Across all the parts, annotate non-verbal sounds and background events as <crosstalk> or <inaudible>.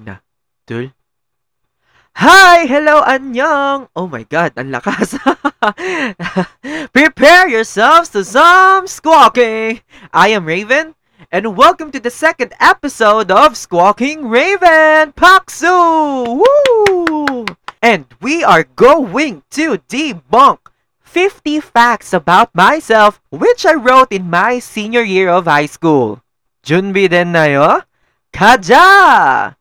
Ano? Tul? Hi! Hello, Anyong! Oh my God, ang lakas! <laughs> Prepare yourselves to some squawking! I am Raven, and welcome to the second episode of Squawking Raven Paksu! Woo! And we are going to debunk 50 facts about myself which I wrote in my senior year of high school. Junbi din na yo? Kaja!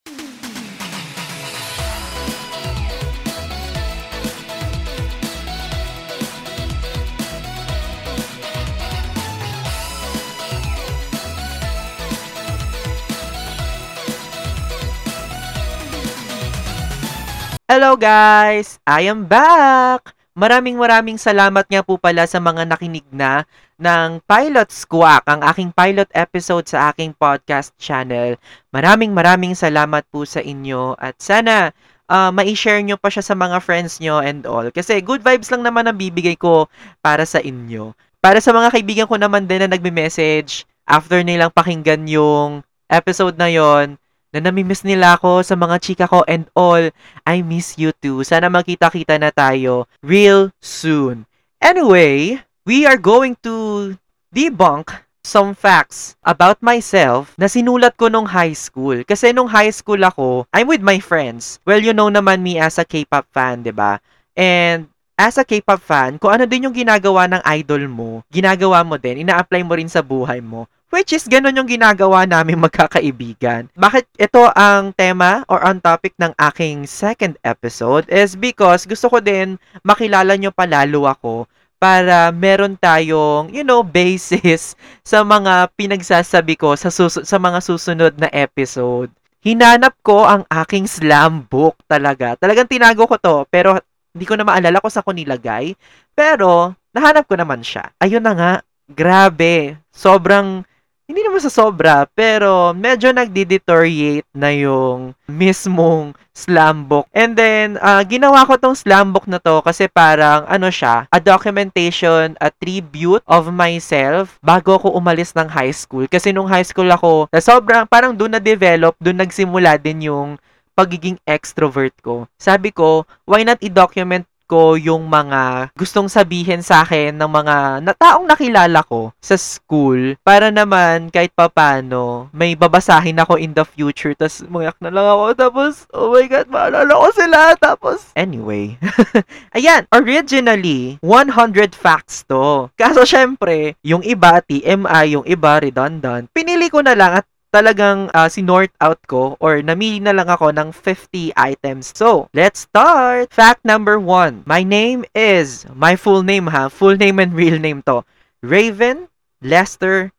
Hello guys! I am back! Maraming maraming salamat nga po pala sa mga nakinig na ng Pilot Squawk, ang aking pilot episode sa aking podcast channel. Maraming maraming salamat po sa inyo at sana uh, mai-share nyo pa siya sa mga friends nyo and all. Kasi good vibes lang naman ang bibigay ko para sa inyo. Para sa mga kaibigan ko naman din na nagme-message after nilang pakinggan yung episode na yon na namimiss nila ako sa mga chika ko and all. I miss you too. Sana magkita-kita na tayo real soon. Anyway, we are going to debunk some facts about myself na sinulat ko nung high school. Kasi nung high school ako, I'm with my friends. Well, you know naman me as a K-pop fan, 'di ba? And as a K-pop fan, kung ano din yung ginagawa ng idol mo, ginagawa mo din, ina-apply mo rin sa buhay mo. Which is, ganun yung ginagawa namin <laughs> magkakaibigan. Bakit ito ang tema or on topic ng aking second episode is because gusto ko din makilala nyo palalo ako para meron tayong, you know, <laughs> basis sa mga pinagsasabi ko sa, sus- sa mga susunod na episode. Hinanap ko ang aking slam book talaga. Talagang tinago ko to, pero hindi ko na maalala kung sa ko nilagay. Pero, nahanap ko naman siya. Ayun na nga, grabe. Sobrang hindi naman sa sobra, pero medyo nagdi-deteriorate na yung mismong slam book. And then, uh, ginawa ko tong slam book na to kasi parang, ano siya, a documentation, a tribute of myself bago ako umalis ng high school. Kasi nung high school ako, na sobrang, parang doon na-develop, doon nagsimula din yung pagiging extrovert ko. Sabi ko, why not i-document ko yung mga gustong sabihin sa akin ng mga na, taong nakilala ko sa school para naman kahit papano may babasahin ako in the future. Tas mayak na lang ako. Tapos oh my god maalala ko sila. Tapos anyway. <laughs> Ayan originally 100 facts to. Kaso syempre yung iba TMI yung iba redundant. Pinili ko na lang at talagang uh, sinort out ko or namili na lang ako ng 50 items. So, let's start! Fact number one. My name is, my full name ha, full name and real name to. Raven Lester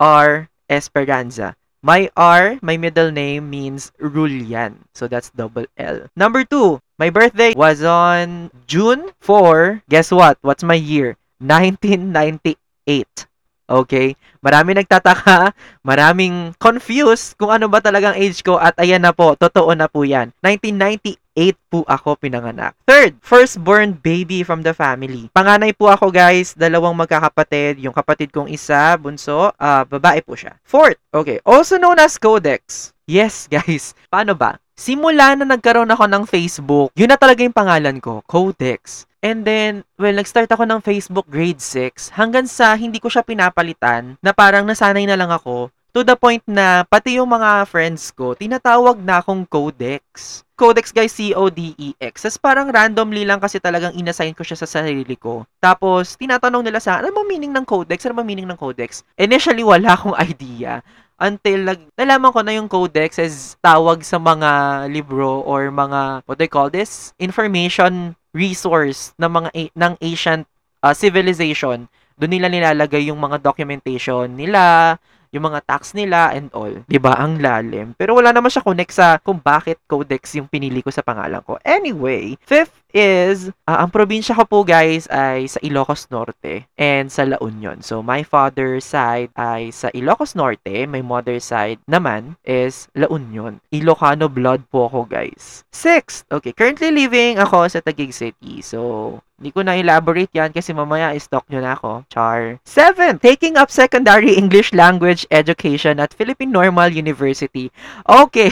R. Esperanza. My R, my middle name means Rulian. So that's double L. Number two, my birthday was on June 4. Guess what? What's my year? <laughs> 1998. Okay? Marami nagtataka, <laughs> maraming confused kung ano ba talagang age ko at ayan na po, totoo na po yan. 1998 po ako pinanganak. Third, firstborn baby from the family. Panganay po ako guys, dalawang magkakapatid. Yung kapatid kong isa, bunso, uh, babae po siya. Fourth, okay, also known as Codex. Yes <laughs> guys, paano ba? Simula na nagkaroon ako ng Facebook, yun na talaga yung pangalan ko, Codex. And then, well, nag-start ako ng Facebook grade 6 hanggang sa hindi ko siya pinapalitan na parang nasanay na lang ako to the point na pati yung mga friends ko, tinatawag na akong Codex. Codex guys, C-O-D-E-X. As parang randomly lang kasi talagang inassign ko siya sa sarili ko. Tapos, tinatanong nila sa ano ba meaning ng Codex? Ano ba meaning ng Codex? Initially, wala akong <laughs> idea until nag nalaman ko na yung codex is tawag sa mga libro or mga what they call this information resource ng mga ng ancient uh, civilization doon nila nilalagay yung mga documentation nila yung mga tax nila and all. 'Di ba? Ang lalim. Pero wala naman siya connect sa kung bakit codex yung pinili ko sa pangalan ko. Anyway, fifth is, uh, ang probinsya ko po guys ay sa Ilocos Norte and sa La Union. So my father side ay sa Ilocos Norte, my mother side naman is La Union. Ilocano blood po ako guys. Sixth, okay, currently living ako sa Taguig City. So hindi ko na elaborate yan kasi mamaya i-stalk nyo na ako. Char. Seven, taking up secondary English language education at Philippine Normal University. Okay.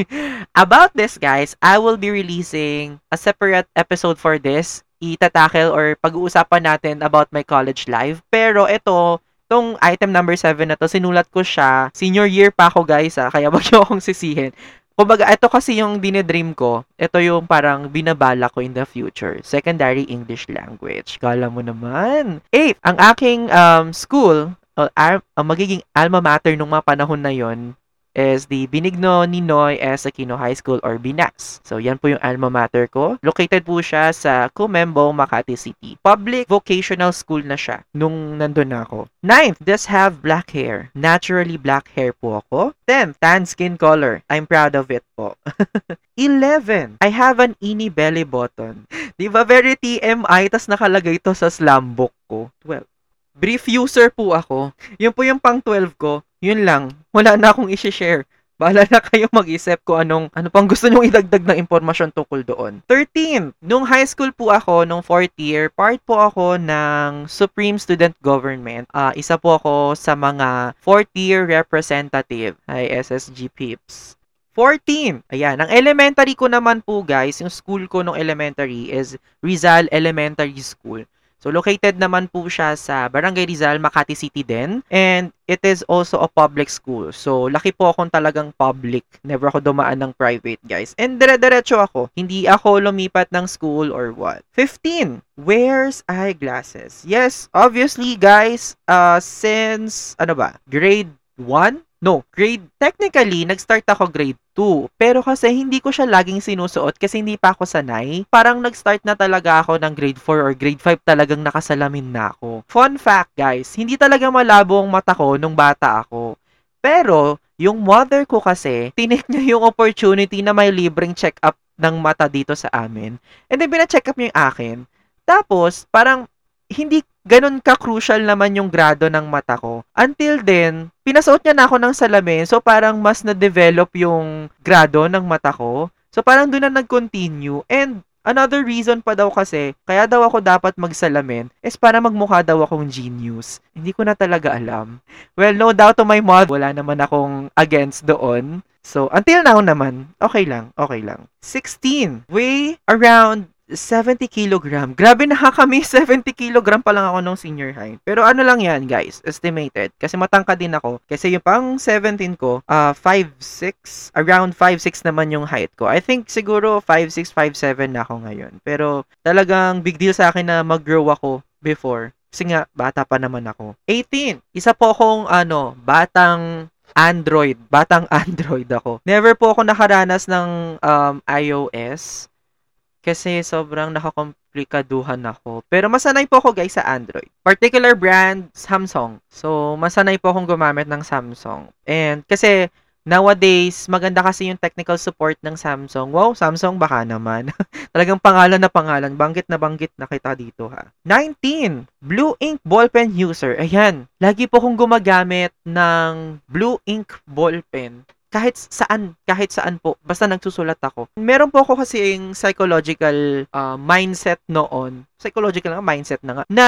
<laughs> About this, guys, I will be releasing a separate episode for this. Itatakel or pag-uusapan natin about my college life. Pero ito, tong item number 7 na to, sinulat ko siya. Senior year pa ako, guys, ha? Kaya wag niyo akong sisihin. Kumbaga, ito kasi yung dinedream ko. Ito yung parang binabala ko in the future. Secondary English language. Kala mo naman. Eight, ang aking um, school, uh, uh, magiging alma mater nung mga panahon na yon is the Binigno Ninoy S. Aquino High School or BINAS. So, yan po yung alma mater ko. Located po siya sa Kumembo, Makati City. Public vocational school na siya nung nandun na ako. Ninth, does have black hair. Naturally black hair po ako. Tenth, tan skin color. I'm proud of it po. <laughs> 11, I have an ini belly button. <laughs> Di ba very TMI, tas nakalagay to sa slam book ko. 12. Brief user po ako. Yun po yung pang 12 ko. Yun lang. Wala na akong i-share. Bahala na kayo mag-isip ko anong ano pang gusto nyong idagdag ng impormasyon tungkol doon. 13. Nung high school po ako, nung fourth year, part po ako ng Supreme Student Government. Uh, isa po ako sa mga fourth year representative ay SSG PIPS. 14. Ayan, ang elementary ko naman po guys, yung school ko nung elementary is Rizal Elementary School. So, located naman po siya sa Barangay Rizal, Makati City din. And it is also a public school. So, laki po akong talagang public. Never ako dumaan ng private, guys. And dire-diretso ako. Hindi ako lumipat ng school or what. 15. Wears eyeglasses. Yes, obviously, guys, uh, since, ano ba, grade 1? No, grade, technically, nag-start ako grade 2. Pero kasi hindi ko siya laging sinusuot kasi hindi pa ako sanay. Parang nag-start na talaga ako ng grade 4 or grade 5 talagang nakasalamin na ako. Fun fact guys, hindi talaga malabo ang mata ko nung bata ako. Pero, yung mother ko kasi, tinik niya yung opportunity na may libreng check-up ng mata dito sa amin. And then, pina-check up niya yung akin. Tapos, parang, hindi ganun ka-crucial naman yung grado ng mata ko. Until then, pinasuot niya na ako ng salamin. So, parang mas na-develop yung grado ng mata ko. So, parang doon na nag-continue. And, another reason pa daw kasi, kaya daw ako dapat magsalamin, is para magmukha daw akong genius. Hindi ko na talaga alam. Well, no doubt to my mod, wala naman akong against doon. So, until now naman, okay lang, okay lang. 16. Weigh around 70 kilogram. Grabe na kami, 70 kilogram pa lang ako nung senior high. Pero ano lang yan, guys, estimated. Kasi matangkad din ako. Kasi yung pang 17 ko, uh, 5'6", around 5'6 naman yung height ko. I think siguro 5'6", 5'7 na ako ngayon. Pero talagang big deal sa akin na mag-grow ako before. Kasi nga, bata pa naman ako. 18. Isa po akong, ano, batang Android. Batang <laughs> Android ako. Never po ako nakaranas ng um, iOS kasi sobrang nakakomplikaduhan ako. Pero masanay po ako guys sa Android. Particular brand, Samsung. So, masanay po akong gumamit ng Samsung. And kasi nowadays, maganda kasi yung technical support ng Samsung. Wow, Samsung baka naman. <laughs> Talagang pangalan na pangalan. Banggit na banggit na kita dito ha. 19. Blue Ink Ballpen User. Ayan. Lagi po akong gumagamit ng Blue Ink Ballpen kahit saan, kahit saan po, basta nagsusulat ako. Meron po ako kasi yung psychological uh, mindset noon, psychological na mindset na nga, na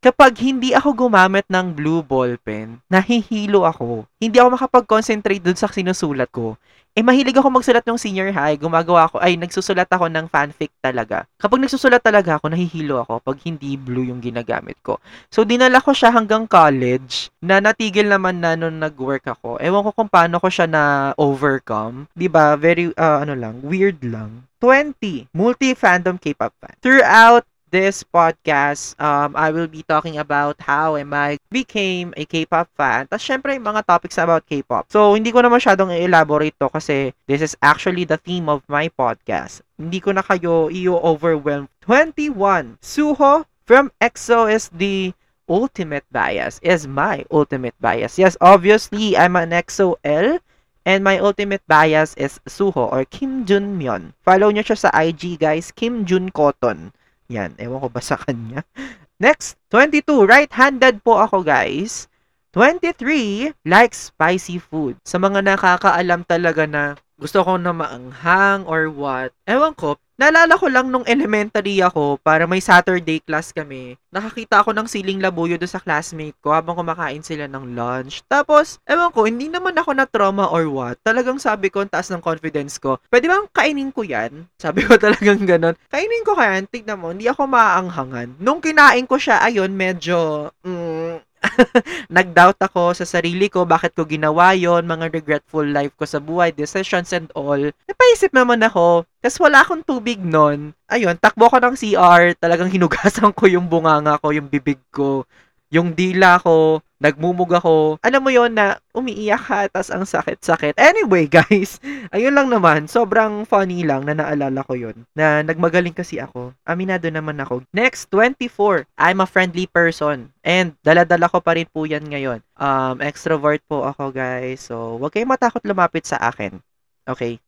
kapag hindi ako gumamit ng blue ball pen, nahihilo ako. Hindi ako makapag-concentrate dun sa sinusulat ko eh mahilig ako magsulat ng senior high, gumagawa ako, ay nagsusulat ako ng fanfic talaga. Kapag nagsusulat talaga ako, nahihilo ako pag hindi blue yung ginagamit ko. So dinala ko siya hanggang college, na natigil naman na nung nag-work ako. Ewan ko kung paano ko siya na overcome. ba? Very uh, ano lang, weird lang. 20. Multi-fandom K-pop fan. Throughout this podcast, um, I will be talking about how am I became a K-pop fan. Tapos, syempre, yung mga topics about K-pop. So, hindi ko na masyadong i-elaborate to kasi this is actually the theme of my podcast. Hindi ko na kayo i-overwhelm. 21. Suho from EXO is the ultimate bias. Is my ultimate bias. Yes, obviously, I'm an EXO L And my ultimate bias is Suho or Kim Jun Myon. Follow nyo siya sa IG guys, Kim Jun Cotton. Yan, ewan ko ba sa kanya. Next, 22, right-handed po ako guys. 23, like spicy food. Sa mga nakakaalam talaga na gusto ko na maanghang or what. Ewan ko, naalala ko lang nung elementary ako, para may Saturday class kami, nakakita ako ng siling labuyo do sa classmate ko habang kumakain sila ng lunch. Tapos, ewan ko, hindi naman ako na trauma or what. Talagang sabi ko, taas ng confidence ko, pwede bang kainin ko yan? <laughs> Sabi ko talagang ganon. Kainin ko kaya, tignan mo, hindi ako maaanghangan. Nung kinain ko siya, ayun, medyo, mm, <laughs> nag-doubt ako sa sarili ko, bakit ko ginawa yon mga regretful life ko sa buhay, decisions and all. Napaisip naman ako, kasi wala akong tubig nun. Ayun, takbo ko ng CR, talagang hinugasan <laughs> ko yung bunganga ko, yung bibig ko, yung dila ko, nagmumug ako. Alam mo yon na umiiyak ka, tas ang sakit-sakit. Anyway, <laughs> guys, ayun lang naman. Sobrang funny lang na naalala ko yon Na nagmagaling kasi ako. Aminado naman ako. Next, 24. I'm a friendly person. And daladala ko pa rin po yan ngayon. Um, extrovert po ako, guys. So, wag kayong matakot lumapit sa akin. Okay?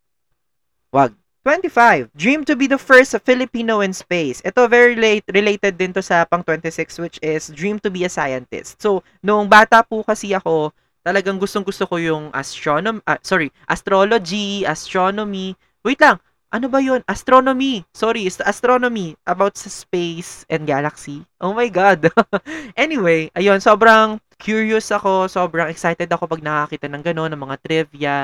Wag. 25. Dream to be the first Filipino in space. Ito very late, related din to sa pang 26 which is dream to be a scientist. So, noong bata po kasi ako, talagang gustong gusto ko yung astronomy, ah, sorry, astrology, astronomy. Wait lang, ano ba yun? Astronomy. Sorry, it's astronomy about sa space and galaxy. Oh my God. <laughs> anyway, ayun, sobrang curious ako, sobrang excited ako pag nakakita ng gano'n, ng mga trivia,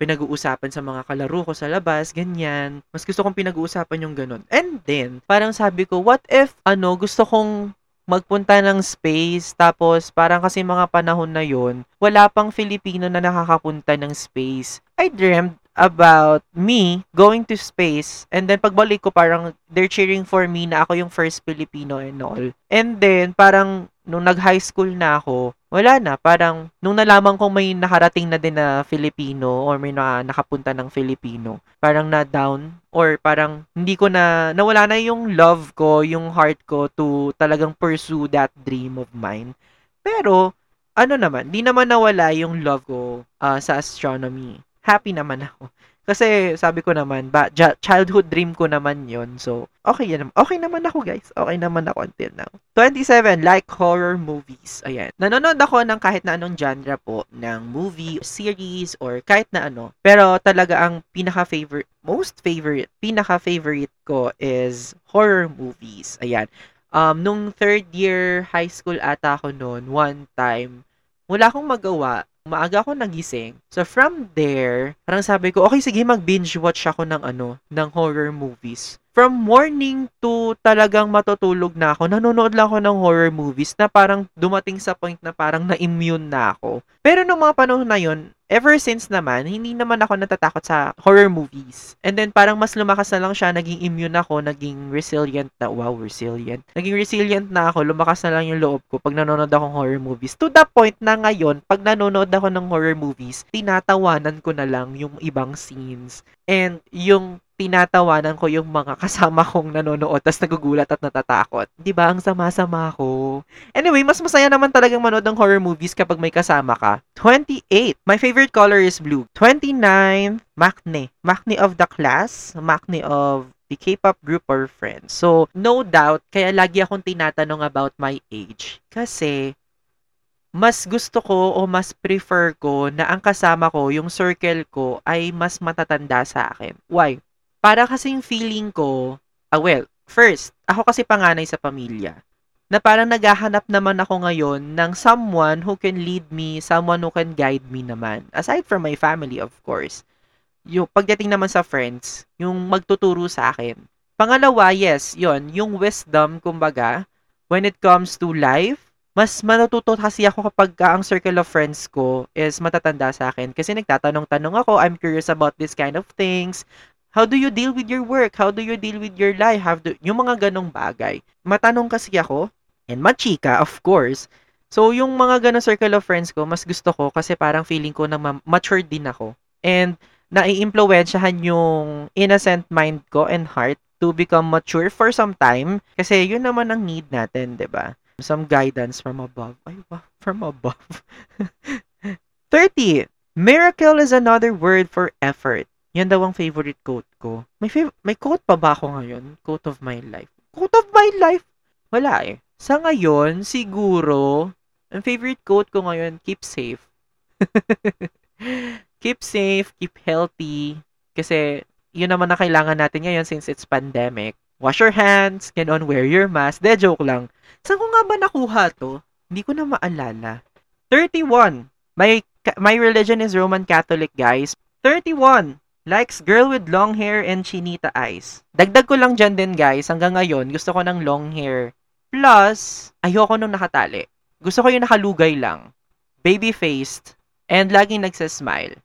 pinag-uusapan sa mga kalaro ko sa labas, ganyan. Mas gusto kong pinag-uusapan yung ganun. And then, parang sabi ko, what if, ano, gusto kong magpunta ng space, tapos parang kasi mga panahon na yon wala pang Filipino na nakakapunta ng space. I dreamed about me going to space and then pagbalik ko parang they're cheering for me na ako yung first Filipino and all. And then parang nung nag-high school na ako, wala na. Parang, nung nalaman kong may nakarating na din na Filipino or may na, nakapunta ng Filipino, parang na-down or parang hindi ko na, nawala na yung love ko, yung heart ko to talagang pursue that dream of mine. Pero, ano naman, di naman nawala yung love ko uh, sa astronomy. Happy naman ako. <laughs> Kasi sabi ko naman, ba, childhood dream ko naman yon So, okay yan. Okay naman ako, guys. Okay naman ako until now. 27, like horror movies. Ayan. Nanonood ako ng kahit na anong genre po ng movie, series, or kahit na ano. Pero talaga ang pinaka-favorite, most favorite, pinaka-favorite ko is horror movies. Ayan. Um, nung third year high school ata ako noon, one time, wala akong magawa maaga ako nagising. So from there, parang sabi ko, okay sige mag-binge watch ako ng ano, ng horror movies. From morning to talagang matutulog na ako, nanonood lang ako ng horror movies na parang dumating sa point na parang na-immune na ako. Pero nung mga panahon na yun, ever since naman, hindi naman ako natatakot sa horror movies. And then parang mas lumakas na lang siya, naging immune ako, naging resilient na, wow, resilient. Naging resilient na ako, lumakas na lang yung loob ko pag nanonood akong horror movies. To the point na ngayon, pag nanonood ako ng horror movies, tinatawanan ko na lang yung ibang scenes. And yung tinatawanan ko yung mga kasama kong nanonood tas nagugulat at natatakot. 'Di ba? Ang sama-sama ko. Anyway, mas masaya naman talagang manood ng horror movies kapag may kasama ka. 28. My favorite color is blue. 29. Makne. Makne of the class. Makne of the K-pop group or friends. So, no doubt, kaya lagi akong tinatanong about my age. Kasi, mas gusto ko o mas prefer ko na ang kasama ko, yung circle ko, ay mas matatanda sa akin. Why? Para kasing feeling ko, ah, well, first, ako kasi panganay sa pamilya. Na parang naghahanap naman ako ngayon ng someone who can lead me, someone who can guide me naman. Aside from my family, of course. Yung pagdating naman sa friends, yung magtuturo sa akin. Pangalawa, yes, yon yung wisdom, kumbaga, when it comes to life, mas matututo kasi ako kapag ang circle of friends ko is matatanda sa akin. Kasi nagtatanong-tanong ako, I'm curious about this kind of things. How do you deal with your work? How do you deal with your life? How do, yung mga ganong bagay. Matanong kasi ako, and machika, of course. So, yung mga ganong circle of friends ko, mas gusto ko kasi parang feeling ko na mature din ako. And, nai-impluensyahan yung innocent mind ko and heart to become mature for some time. Kasi yun naman ang need natin, 'di ba? Some guidance from above. Ay, wow, from above. <laughs> 30. Miracle is another word for effort. Yan daw ang favorite quote ko. May, fav- may quote pa ba ako ngayon? Quote of my life. Quote of my life? Wala eh. Sa ngayon, siguro, ang favorite quote ko ngayon, keep safe. <laughs> keep safe, keep healthy. Kasi, yun naman na kailangan natin ngayon since it's pandemic. Wash your hands, ganon, wear your mask. De, joke lang. Saan ko nga ba nakuha to? Hindi ko na maalala. 31. My, my religion is Roman Catholic, guys. 31. Likes girl with long hair and chinita eyes. Dagdag ko lang dyan din, guys. Hanggang ngayon, gusto ko ng long hair. Plus, ayoko nung nakatali. Gusto ko yung nakalugay lang. Baby-faced. And laging nagsasmile.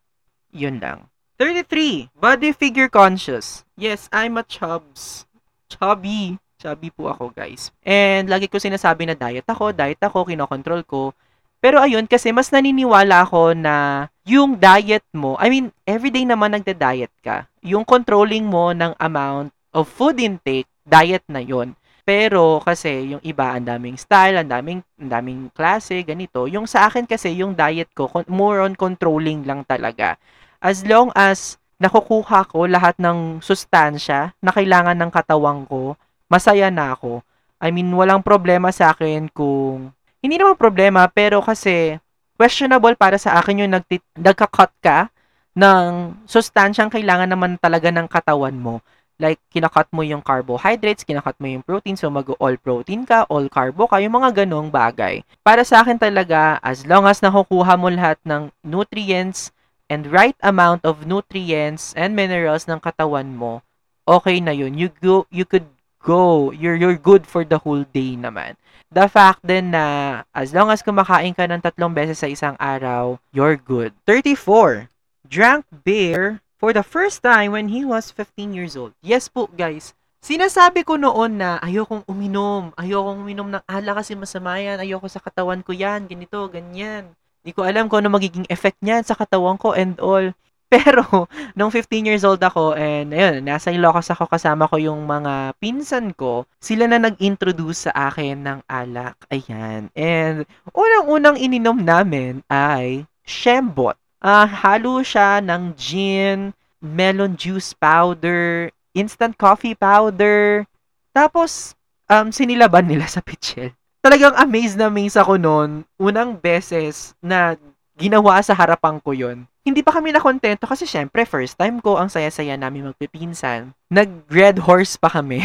Yun lang. 33. Body figure conscious. Yes, I'm a chubs. Chubby. Chubby po ako, guys. And lagi ko sinasabi na diet ako, diet ako, kinokontrol ko. Pero ayun, kasi mas naniniwala ako na yung diet mo, I mean, everyday naman nagda-diet ka. Yung controlling mo ng amount of food intake, diet na yon. Pero kasi yung iba, ang daming style, ang daming, ang daming klase, ganito. Yung sa akin kasi, yung diet ko, more on controlling lang talaga. As long as nakukuha ko lahat ng sustansya na kailangan ng katawang ko, masaya na ako. I mean, walang problema sa akin kung... Hindi naman problema, pero kasi questionable para sa akin yung nagti- nagka-cut ka ng sustansyang kailangan naman talaga ng katawan mo. Like, kinakat mo yung carbohydrates, kinakat mo yung protein, so mag-all protein ka, all carbo ka, yung mga ganong bagay. Para sa akin talaga, as long as nakukuha mo lahat ng nutrients and right amount of nutrients and minerals ng katawan mo, okay na yun. You go, you could go. You're, you're good for the whole day naman. The fact din na as long as kumakain ka ng tatlong beses sa isang araw, you're good. 34. Drank beer for the first time when he was 15 years old. Yes po, guys. Sinasabi ko noon na ayokong uminom. Ayokong uminom ng ala kasi masama yan. Ayoko sa katawan ko yan. Ganito, ganyan. Di ko alam kung ano magiging effect niyan sa katawan ko and all. <laughs> Pero, nung 15 years old ako, and ayun, nasa Ilocos ako kasama ko yung mga pinsan ko, sila na nag-introduce sa akin ng alak. Ayan. And, unang-unang ininom namin ay Shembot. Uh, halo siya ng gin, melon juice powder, instant coffee powder, tapos, um, sinilaban nila sa pitchel. Talagang amazed na amazed ako noon, unang beses na ginawa sa harapan ko yon hindi pa kami nakontento kasi syempre first time ko ang saya-saya namin magpipinsan. Nag red horse pa kami.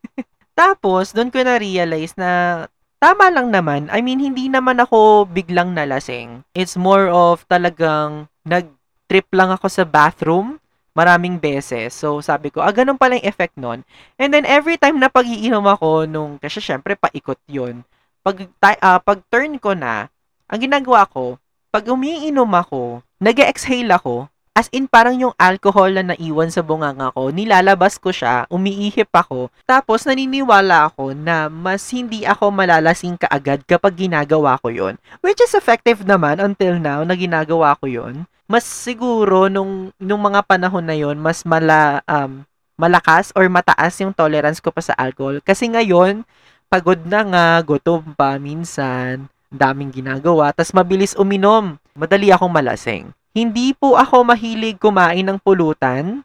<laughs> Tapos doon ko na realize na tama lang naman. I mean hindi naman ako biglang nalasing. It's more of talagang nag trip lang ako sa bathroom maraming beses. So, sabi ko, ah, ganun pala yung effect nun. And then, every time na pag-iinom ako, nung, kasi syempre, paikot yun. Pag, uh, pag turn ko na, ang ginagawa ko, pag umiinom ako, nag exhale ako, as in parang yung alcohol na naiwan sa bunganga ko, nilalabas ko siya, umiihip ako, tapos naniniwala ako na mas hindi ako malalasing kaagad kapag ginagawa ko yon Which is effective naman until now na ginagawa ko yon Mas siguro nung, nung mga panahon na yon mas mala, um, malakas or mataas yung tolerance ko pa sa alcohol. Kasi ngayon, pagod na nga, gutom pa minsan, daming ginagawa, tas mabilis uminom. Madali akong malasing. Hindi po ako mahilig kumain ng pulutan.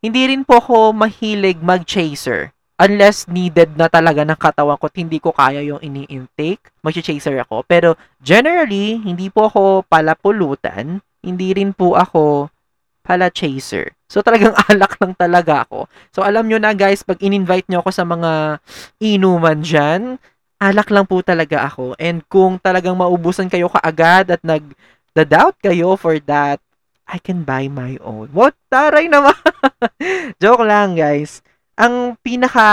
Hindi rin po ako mahilig mag-chaser. Unless needed na talaga ng katawan ko hindi ko kaya yung ini-intake, mag-chaser ako. Pero generally, hindi po ako pala pulutan. Hindi rin po ako pala chaser. So talagang <laughs> alak lang talaga ako. So alam nyo na guys, pag in-invite nyo ako sa mga inuman dyan, alak lang po talaga ako. And kung talagang maubusan kayo kaagad at nag-doubt kayo for that, I can buy my own. What? Taray naman! <laughs> Joke lang, guys. Ang pinaka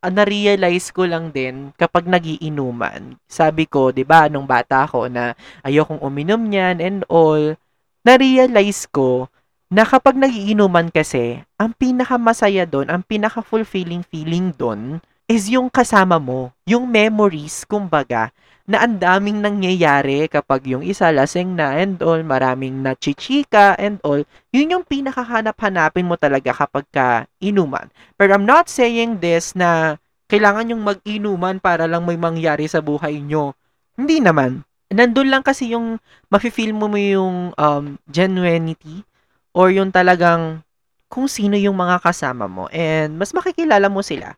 uh, na-realize ko lang din kapag nagiinuman. Sabi ko, 'di ba, nung bata ako na ayokong uminom niyan and all, na-realize ko na kapag nagiinuman kasi, ang pinaka masaya doon, ang pinaka fulfilling feeling doon is yung kasama mo, yung memories, kumbaga, na ang daming nangyayari kapag yung isa lasing na and all, maraming nachichika and all, yun yung pinakahanap-hanapin mo talaga kapag ka inuman. But I'm not saying this na kailangan yung mag-inuman para lang may mangyari sa buhay nyo. Hindi naman. nandun lang kasi yung mafe-feel mo mo yung um, genuinity or yung talagang kung sino yung mga kasama mo and mas makikilala mo sila.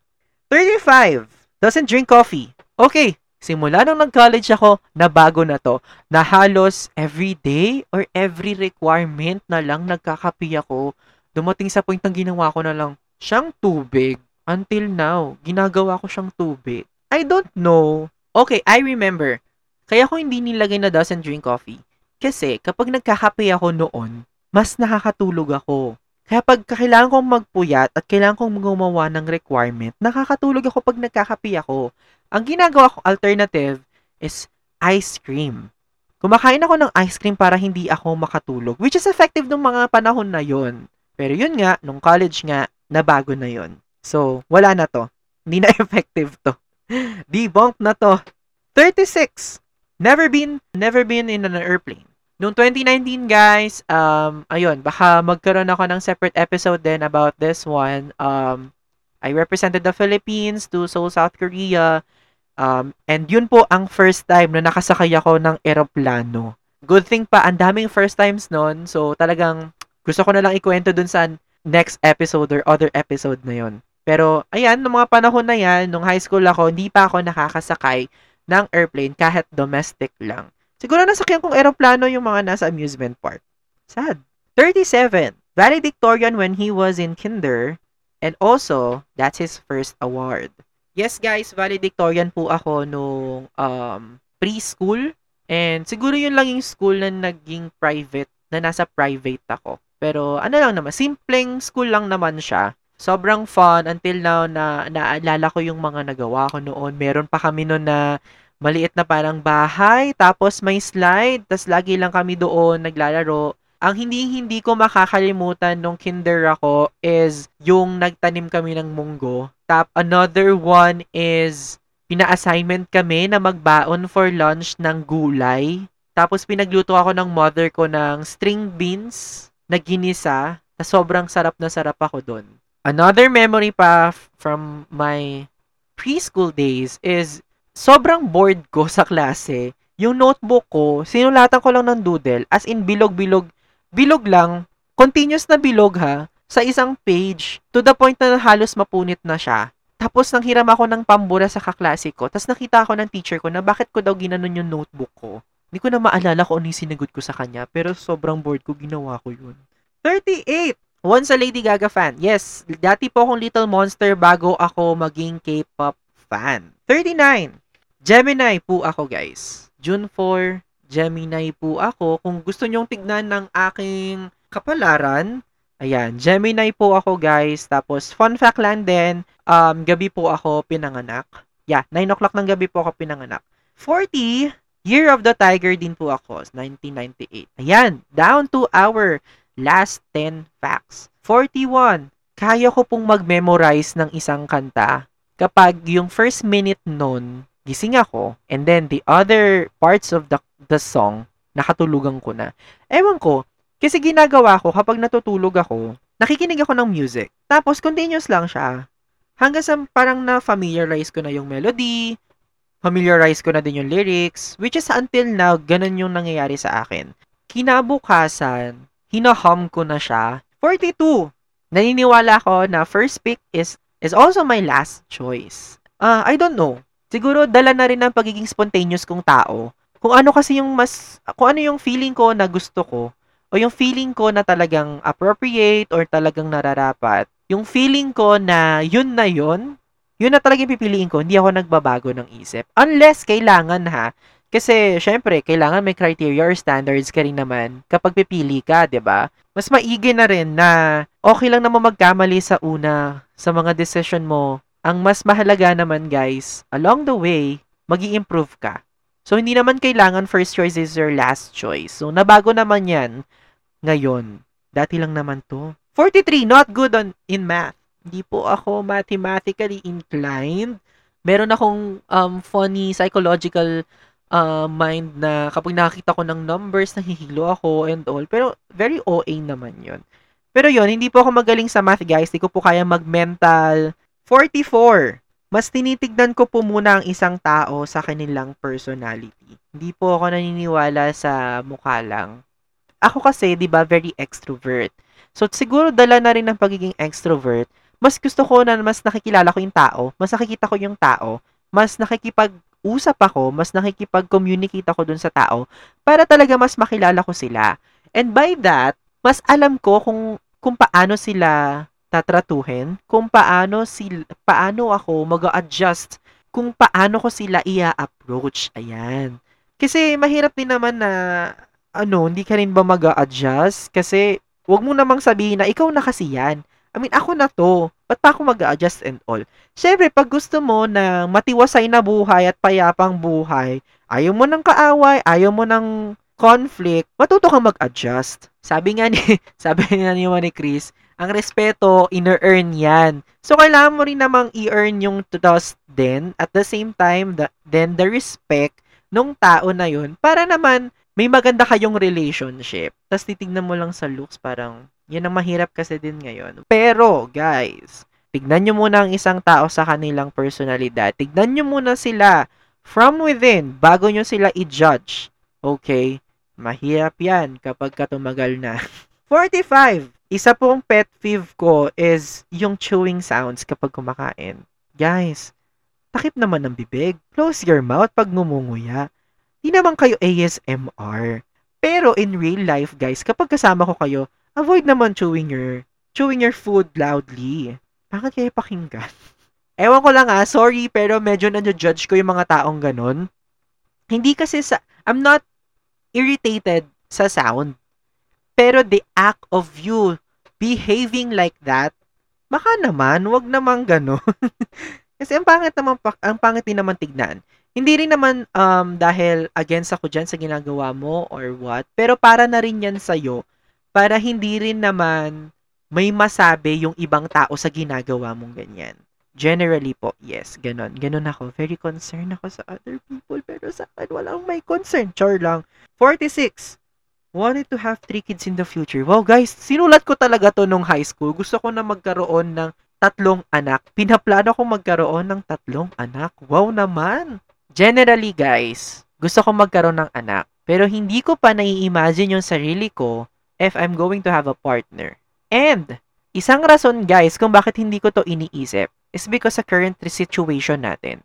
35. Doesn't drink coffee. Okay, simula nung nag-college ako, na bago na to, na halos every day or every requirement na lang nagkakapi ako. Dumating sa point ng ginawa ko na lang, siyang tubig. Until now, ginagawa ko siyang tubig. I don't know. Okay, I remember. Kaya ko hindi nilagay na doesn't drink coffee. Kasi kapag nagkakape ako noon, mas nakakatulog ako. Kaya pag kailangan kong magpuyat at kailangan kong gumawa ng requirement, nakakatulog ako pag nagkakape ako. Ang ginagawa kong alternative is ice cream. Kumakain ako ng ice cream para hindi ako makatulog, which is effective nung mga panahon na yon. Pero yun nga, nung college nga, nabago na yon. So, wala na to. Hindi na <laughs> effective to. Debunk na to. 36. Never been, never been in an airplane. Noong 2019, guys, um, ayun, baka magkaroon ako ng separate episode din about this one. Um, I represented the Philippines to Seoul, South Korea. Um, and yun po ang first time na nakasakay ako ng eroplano. Good thing pa, ang daming first times noon. So, talagang gusto ko na lang ikwento dun sa next episode or other episode na yon. Pero, ayan, noong mga panahon na yan, nung high school ako, hindi pa ako nakakasakay ng airplane kahit domestic lang. Siguro nasakyan kong eroplano yung mga nasa amusement park. Sad. 37. Valedictorian when he was in kinder and also that's his first award. Yes guys, valedictorian po ako nung um, preschool and siguro yun lang yung school na naging private, na nasa private ako. Pero ano lang naman, simpleng school lang naman siya. Sobrang fun until now na naalala ko yung mga nagawa ko noon. Meron pa kami noon na maliit na parang bahay, tapos may slide, tapos lagi lang kami doon naglalaro. Ang hindi-hindi ko makakalimutan nung kinder ako is yung nagtanim kami ng munggo. Tap another one is pina-assignment kami na magbaon for lunch ng gulay. Tapos pinagluto ako ng mother ko ng string beans na ginisa. Na sobrang sarap na sarap ako doon. Another memory pa from my preschool days is sobrang bored ko sa klase. Yung notebook ko, sinulatan ko lang ng doodle, as in bilog-bilog, bilog lang, continuous na bilog ha, sa isang page, to the point na halos mapunit na siya. Tapos nang hiram ako ng pambura sa kaklase ko, tapos nakita ako ng teacher ko na bakit ko daw ginanon yung notebook ko. Hindi ko na maalala kung ano yung sinagot ko sa kanya, pero sobrang bored ko, ginawa ko yun. 38! Once a Lady Gaga fan. Yes, dati po akong Little Monster bago ako maging K-pop fan. 39. Gemini po ako, guys. June 4, Gemini po ako. Kung gusto nyong tignan ng aking kapalaran, ayan, Gemini po ako, guys. Tapos, fun fact lang din, um, gabi po ako pinanganak. Yeah, 9 o'clock ng gabi po ako pinanganak. 40, Year of the Tiger din po ako, 1998. Ayan, down to our last 10 facts. 41. Kaya ko pong mag-memorize ng isang kanta kapag yung first minute nun, gising ako, and then the other parts of the, the song, nakatulugan ko na. Ewan ko, kasi ginagawa ko kapag natutulog ako, nakikinig ako ng music. Tapos continuous lang siya. Hanggang sa parang na-familiarize ko na yung melody, familiarize ko na din yung lyrics, which is until now, ganun yung nangyayari sa akin. Kinabukasan, hinahum ko na siya. 42. Naniniwala ko na first pick is is also my last choice. Uh, I don't know. Siguro dala na rin ng pagiging spontaneous kong tao. Kung ano kasi yung mas, kung ano yung feeling ko na gusto ko, o yung feeling ko na talagang appropriate or talagang nararapat, yung feeling ko na yun na yun, yun na talagang pipiliin ko, hindi ako nagbabago ng isip. Unless kailangan ha, kasi, syempre, kailangan may criteria or standards ka rin naman kapag pipili ka, ba diba? Mas maigi na rin na okay lang naman magkamali sa una sa mga decision mo. Ang mas mahalaga naman, guys, along the way, mag improve ka. So, hindi naman kailangan first choice is your last choice. So, nabago naman yan ngayon. Dati lang naman to. 43, not good on in math. Hindi po ako mathematically inclined. Meron akong um, funny psychological uh, mind na kapag nakakita ko ng numbers, nahihilo ako and all. Pero very OA naman yon Pero yon hindi po ako magaling sa math guys. Hindi ko po kaya mag-mental. 44. mas tinitignan ko po muna ang isang tao sa kanilang personality. Hindi po ako naniniwala sa mukha lang. Ako kasi, di ba, very extrovert. So, siguro dala na rin ng pagiging extrovert, mas gusto ko na mas nakikilala ko yung tao, mas nakikita ko yung tao, mas nakikipag-usap ako, mas nakikipag-communicate ako dun sa tao, para talaga mas makilala ko sila. And by that, mas alam ko kung, kung paano sila tatratuhin, kung paano sila, paano ako mag-adjust, kung paano ko sila i-approach. Ayan. Kasi mahirap din naman na ano, hindi ka rin ba mag-adjust? Kasi wag mo namang sabihin na ikaw na kasi yan. I mean, ako na to. Ba't pa ako mag-adjust and all? Siyempre, pag gusto mo na matiwasay na buhay at payapang buhay, ayaw mo ng kaaway, ayaw mo ng conflict, matuto kang mag-adjust. Sabi nga ni, <laughs> sabi nga ni, ni Chris, ang respeto, ina-earn yan. So, kailangan mo rin namang i-earn yung trust din. At the same time, the, then the respect nung tao na yun para naman may maganda kayong relationship. Tapos titignan mo lang sa looks, parang, yan ang mahirap kasi din ngayon. Pero, guys, tignan nyo muna ang isang tao sa kanilang personalidad. Tignan nyo muna sila from within bago nyo sila i-judge. Okay? Mahirap yan kapag katumagal na. <laughs> 45. Isa pong pet peeve ko is yung chewing sounds kapag kumakain. Guys, takip naman ng bibig. Close your mouth pag ngumunguya. Di naman kayo ASMR. Pero in real life, guys, kapag kasama ko kayo, avoid naman chewing your chewing your food loudly. Bakit kayo pakinggan? <laughs> Ewan ko lang ah, sorry, pero medyo nanyo-judge ko yung mga taong ganun. Hindi kasi sa, I'm not irritated sa sound. Pero the act of you behaving like that, baka naman, wag naman gano'n. <laughs> Kasi ang pangit naman, ang pangit din naman tignan. Hindi rin naman um, dahil against ako dyan sa ginagawa mo or what, pero para na rin yan sa'yo, para hindi rin naman may masabi yung ibang tao sa ginagawa mong ganyan. Generally po, yes, ganon. Ganon ako. Very concerned ako sa other people, pero sa akin, walang may concern. Char lang. 46 wanted to have three kids in the future. Wow, guys, sinulat ko talaga to nung high school. Gusto ko na magkaroon ng tatlong anak. Pinaplano ko magkaroon ng tatlong anak. Wow naman! Generally, guys, gusto ko magkaroon ng anak. Pero hindi ko pa nai-imagine yung sarili ko if I'm going to have a partner. And, isang rason, guys, kung bakit hindi ko to iniisip is because sa current situation natin.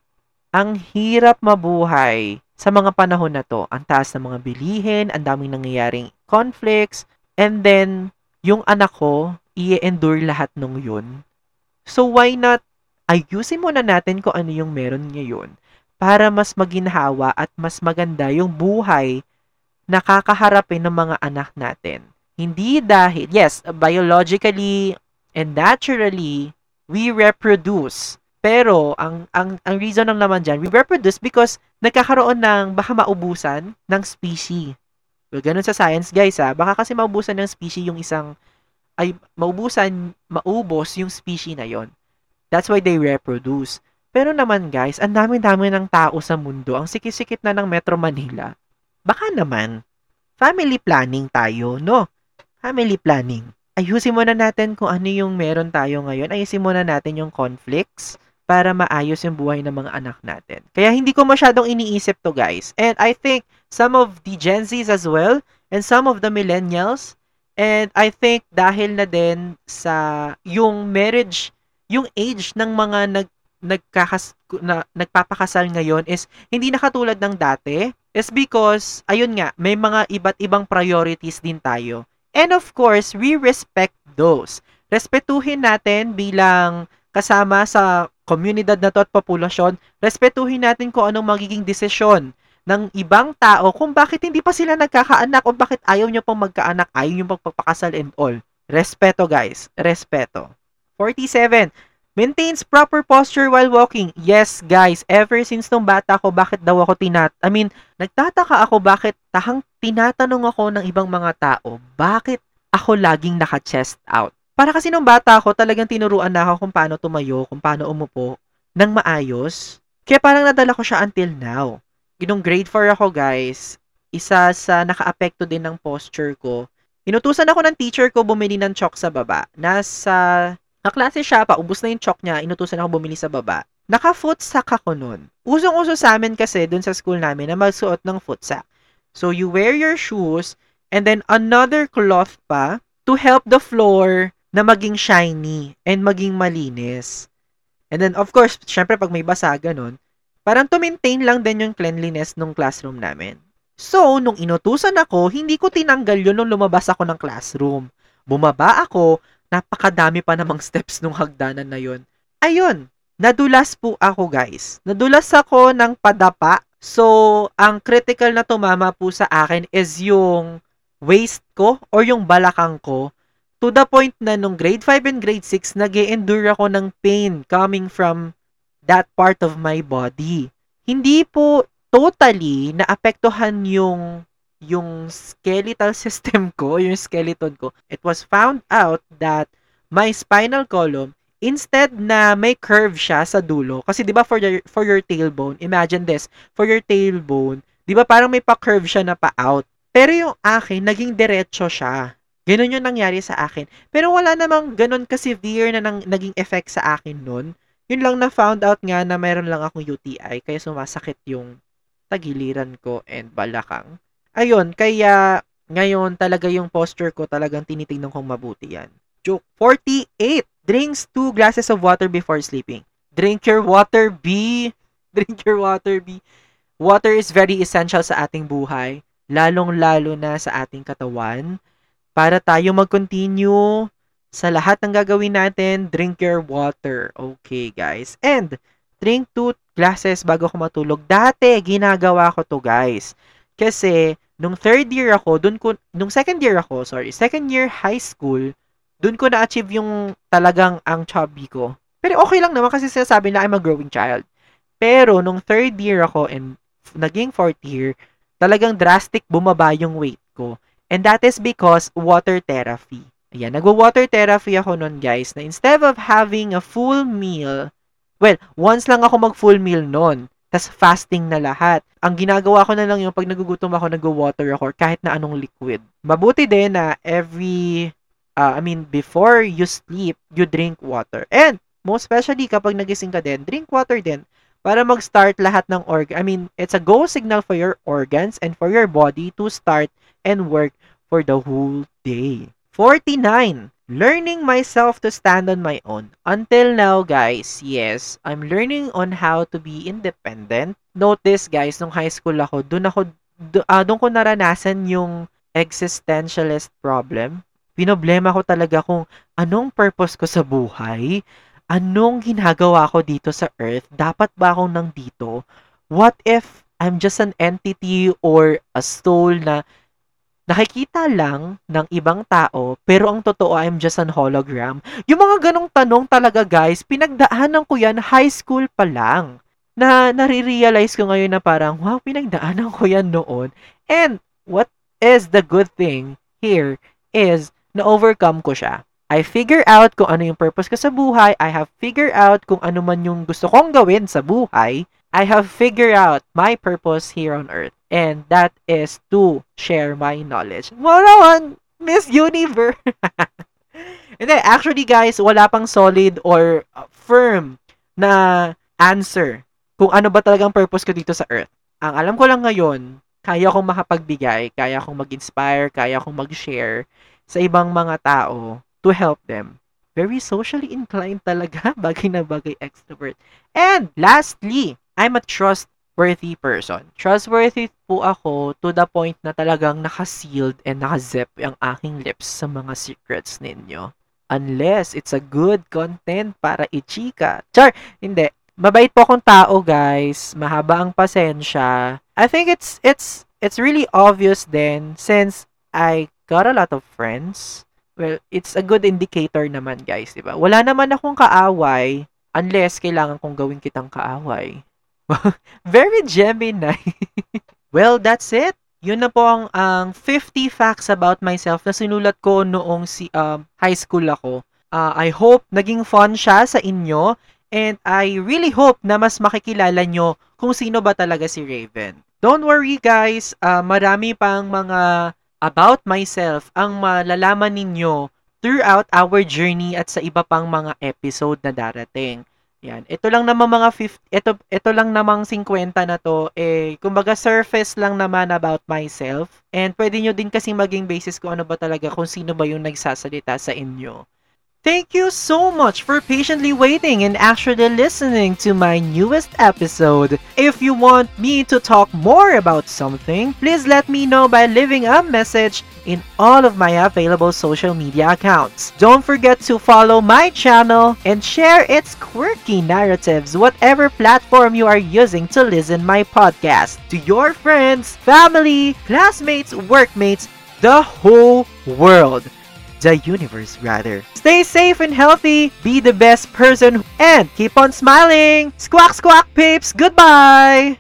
Ang hirap mabuhay sa mga panahon na to, ang taas ng mga bilihin, ang daming nangyayaring conflicts, and then, yung anak ko, i-endure lahat nung yun. So, why not ayusin muna natin kung ano yung meron ngayon para mas maginhawa at mas maganda yung buhay na kakaharapin ng mga anak natin. Hindi dahil, yes, biologically and naturally, we reproduce pero ang ang ang reason lang naman diyan, we reproduce because nagkakaroon ng baka maubusan ng species. Well, ganun sa science, guys, ha. Baka kasi maubusan ng species yung isang ay maubusan, maubos yung species na yon. That's why they reproduce. Pero naman, guys, ang dami-dami ng tao sa mundo. Ang sikit-sikit na ng Metro Manila. Baka naman, family planning tayo, no? Family planning. Ayusin muna natin kung ano yung meron tayo ngayon. Ayusin muna natin yung conflicts para maayos yung buhay ng mga anak natin. Kaya hindi ko masyadong iniisip to guys. And I think some of the Gen Zs as well and some of the millennials and I think dahil na din sa yung marriage, yung age ng mga nag nagkakas na, nagpapakasal ngayon is hindi na katulad ng dati is because ayun nga may mga iba't ibang priorities din tayo. And of course, we respect those. Respetuhin natin bilang kasama sa komunidad na to at populasyon, respetuhin natin kung anong magiging desisyon ng ibang tao kung bakit hindi pa sila nagkakaanak o bakit ayaw nyo pang magkaanak, ayaw nyo pang pagpakasal and all. Respeto guys, respeto. 47. Maintains proper posture while walking. Yes, guys, ever since nung bata ako, bakit daw ako tinat... I mean, nagtataka ako bakit tahang tinatanong ako ng ibang mga tao, bakit ako laging naka-chest out? Para kasi nung bata ako, talagang tinuruan na ako kung paano tumayo, kung paano umupo, ng maayos. Kaya parang nadala ko siya until now. Ginong grade 4 ako, guys. Isa sa naka-apekto din ng posture ko. Inutusan ako ng teacher ko bumili ng chalk sa baba. Nasa kaklase siya, pa, ubus na yung chalk niya, inutusan ako bumili sa baba. naka-footsack ako nun. Usong-uso sa amin kasi dun sa school namin na magsuot ng footsack. So, you wear your shoes and then another cloth pa to help the floor na maging shiny and maging malinis. And then, of course, syempre pag may basa, ganun, parang to maintain lang din yung cleanliness ng classroom namin. So, nung inutusan ako, hindi ko tinanggal yun nung lumabas ako ng classroom. Bumaba ako, napakadami pa namang <laughs> steps nung hagdanan na yun. Ayun, nadulas po ako guys. Nadulas ako ng padapa. So, ang critical na tumama po sa akin is yung waist ko or yung balakang ko to the point na nung grade 5 and grade 6 nag endure ako ng pain coming from that part of my body. Hindi po totally naapektuhan yung yung skeletal <laughs> system ko, yung skeleton ko. It was found out that my spinal column instead na may curve siya sa dulo kasi 'di ba for your for your tailbone imagine this for your tailbone 'di ba parang may pa-curve siya na pa-out. Pero yung akin naging diretso siya. Ganun yung nangyari sa akin. Pero wala namang ganun ka severe na nang, naging effect sa akin noon yun lang na found out nga na meron lang akong UTI kaya sumasakit yung tagiliran ko and balakang. Ayun kaya ngayon talaga yung posture ko talagang tinitingnan kong mabuti yan. Joke 48 Drinks 2 glasses of water before sleeping. Drink your water, B. <laughs> Drink your water, B. Water is very essential sa ating buhay, lalong-lalo na sa ating katawan. Para tayo mag-continue sa lahat ng gagawin natin, drink your water. Okay, guys. And, drink 2 glasses bago ako matulog. Dati, ginagawa ko to, guys. Kasi, nung third year ako, dun ko, nung second year ako, sorry, second year high school, doon ko na-achieve yung talagang ang chubby ko. Pero okay lang naman kasi sinasabi na I'm a growing child. Pero nung third year ako and naging fourth year, talagang drastic bumaba yung weight ko. And that is because water therapy. Ayan, nagwa-water therapy ako nun guys na instead of having a full meal, well, once lang ako mag-full meal nun, tas fasting na lahat. Ang ginagawa ko na lang yung pag nagugutom ako, nagwa-water ako kahit na anong liquid. Mabuti din na every uh, I mean, before you sleep, you drink water. And, most especially kapag nagising ka din, drink water din para mag-start lahat ng org. I mean, it's a go signal for your organs and for your body to start and work for the whole day. 49. Learning myself to stand on my own. Until now, guys, yes, I'm learning on how to be independent. Note this, guys, nung high school ako, doon ako, uh, doon ko naranasan yung existentialist problem Pinoblema ko talaga kung anong purpose ko sa buhay, anong ginagawa ko dito sa earth, dapat ba akong nandito? What if I'm just an entity or a soul na nakikita lang ng ibang tao, pero ang totoo I'm just an hologram. Yung mga ganong tanong talaga guys, pinagdaanan ko yan high school pa lang. Na nare-realize ko ngayon na parang, wow, pinagdaanan ko yan noon. And what is the good thing here is na-overcome ko siya. I figure out kung ano yung purpose ko sa buhay. I have figured out kung ano man yung gusto kong gawin sa buhay. I have figured out my purpose here on earth. And that is to share my knowledge. Mo naman, Miss Universe! <laughs> And then, actually guys, wala pang solid or uh, firm na answer kung ano ba talagang purpose ko dito sa earth. Ang alam ko lang ngayon, kaya kong makapagbigay, kaya kong mag-inspire, kaya kong mag-share sa ibang mga tao to help them. Very socially inclined talaga, <laughs> bagay na bagay extrovert. And lastly, I'm a trustworthy person. Trustworthy po ako to the point na talagang naka-sealed and naka-zip ang aking lips sa mga secrets ninyo. Unless it's a good content para ichika. Char, hindi. Mabait po akong tao, guys. Mahaba ang pasensya. I think it's it's it's really obvious then since I got a lot of friends. Well, it's a good indicator naman, guys, di ba? Wala naman akong kaaway unless kailangan kong gawin kitang kaaway. <laughs> Very Gemini. <laughs> well, that's it. Yun na po ang, ang 50 facts about myself na sinulat ko noong si um, high school ako. Uh, I hope naging fun siya sa inyo and I really hope na mas makikilala nyo kung sino ba talaga si Raven. Don't worry guys, uh, marami pang mga about myself ang malalaman ninyo throughout our journey at sa iba pang mga episode na darating. Yan. Ito lang naman mga 50, ito, ito lang namang 50 na to, eh, kumbaga surface lang naman about myself. And pwede nyo din kasi maging basis kung ano ba talaga, kung sino ba yung nagsasalita sa inyo. Thank you so much for patiently waiting and actually listening to my newest episode. If you want me to talk more about something, please let me know by leaving a message in all of my available social media accounts. Don't forget to follow my channel and share its quirky narratives whatever platform you are using to listen my podcast to your friends, family, classmates, workmates, the whole world the universe rather. Stay safe and healthy, be the best person, and keep on smiling! Squawk squawk peeps, goodbye!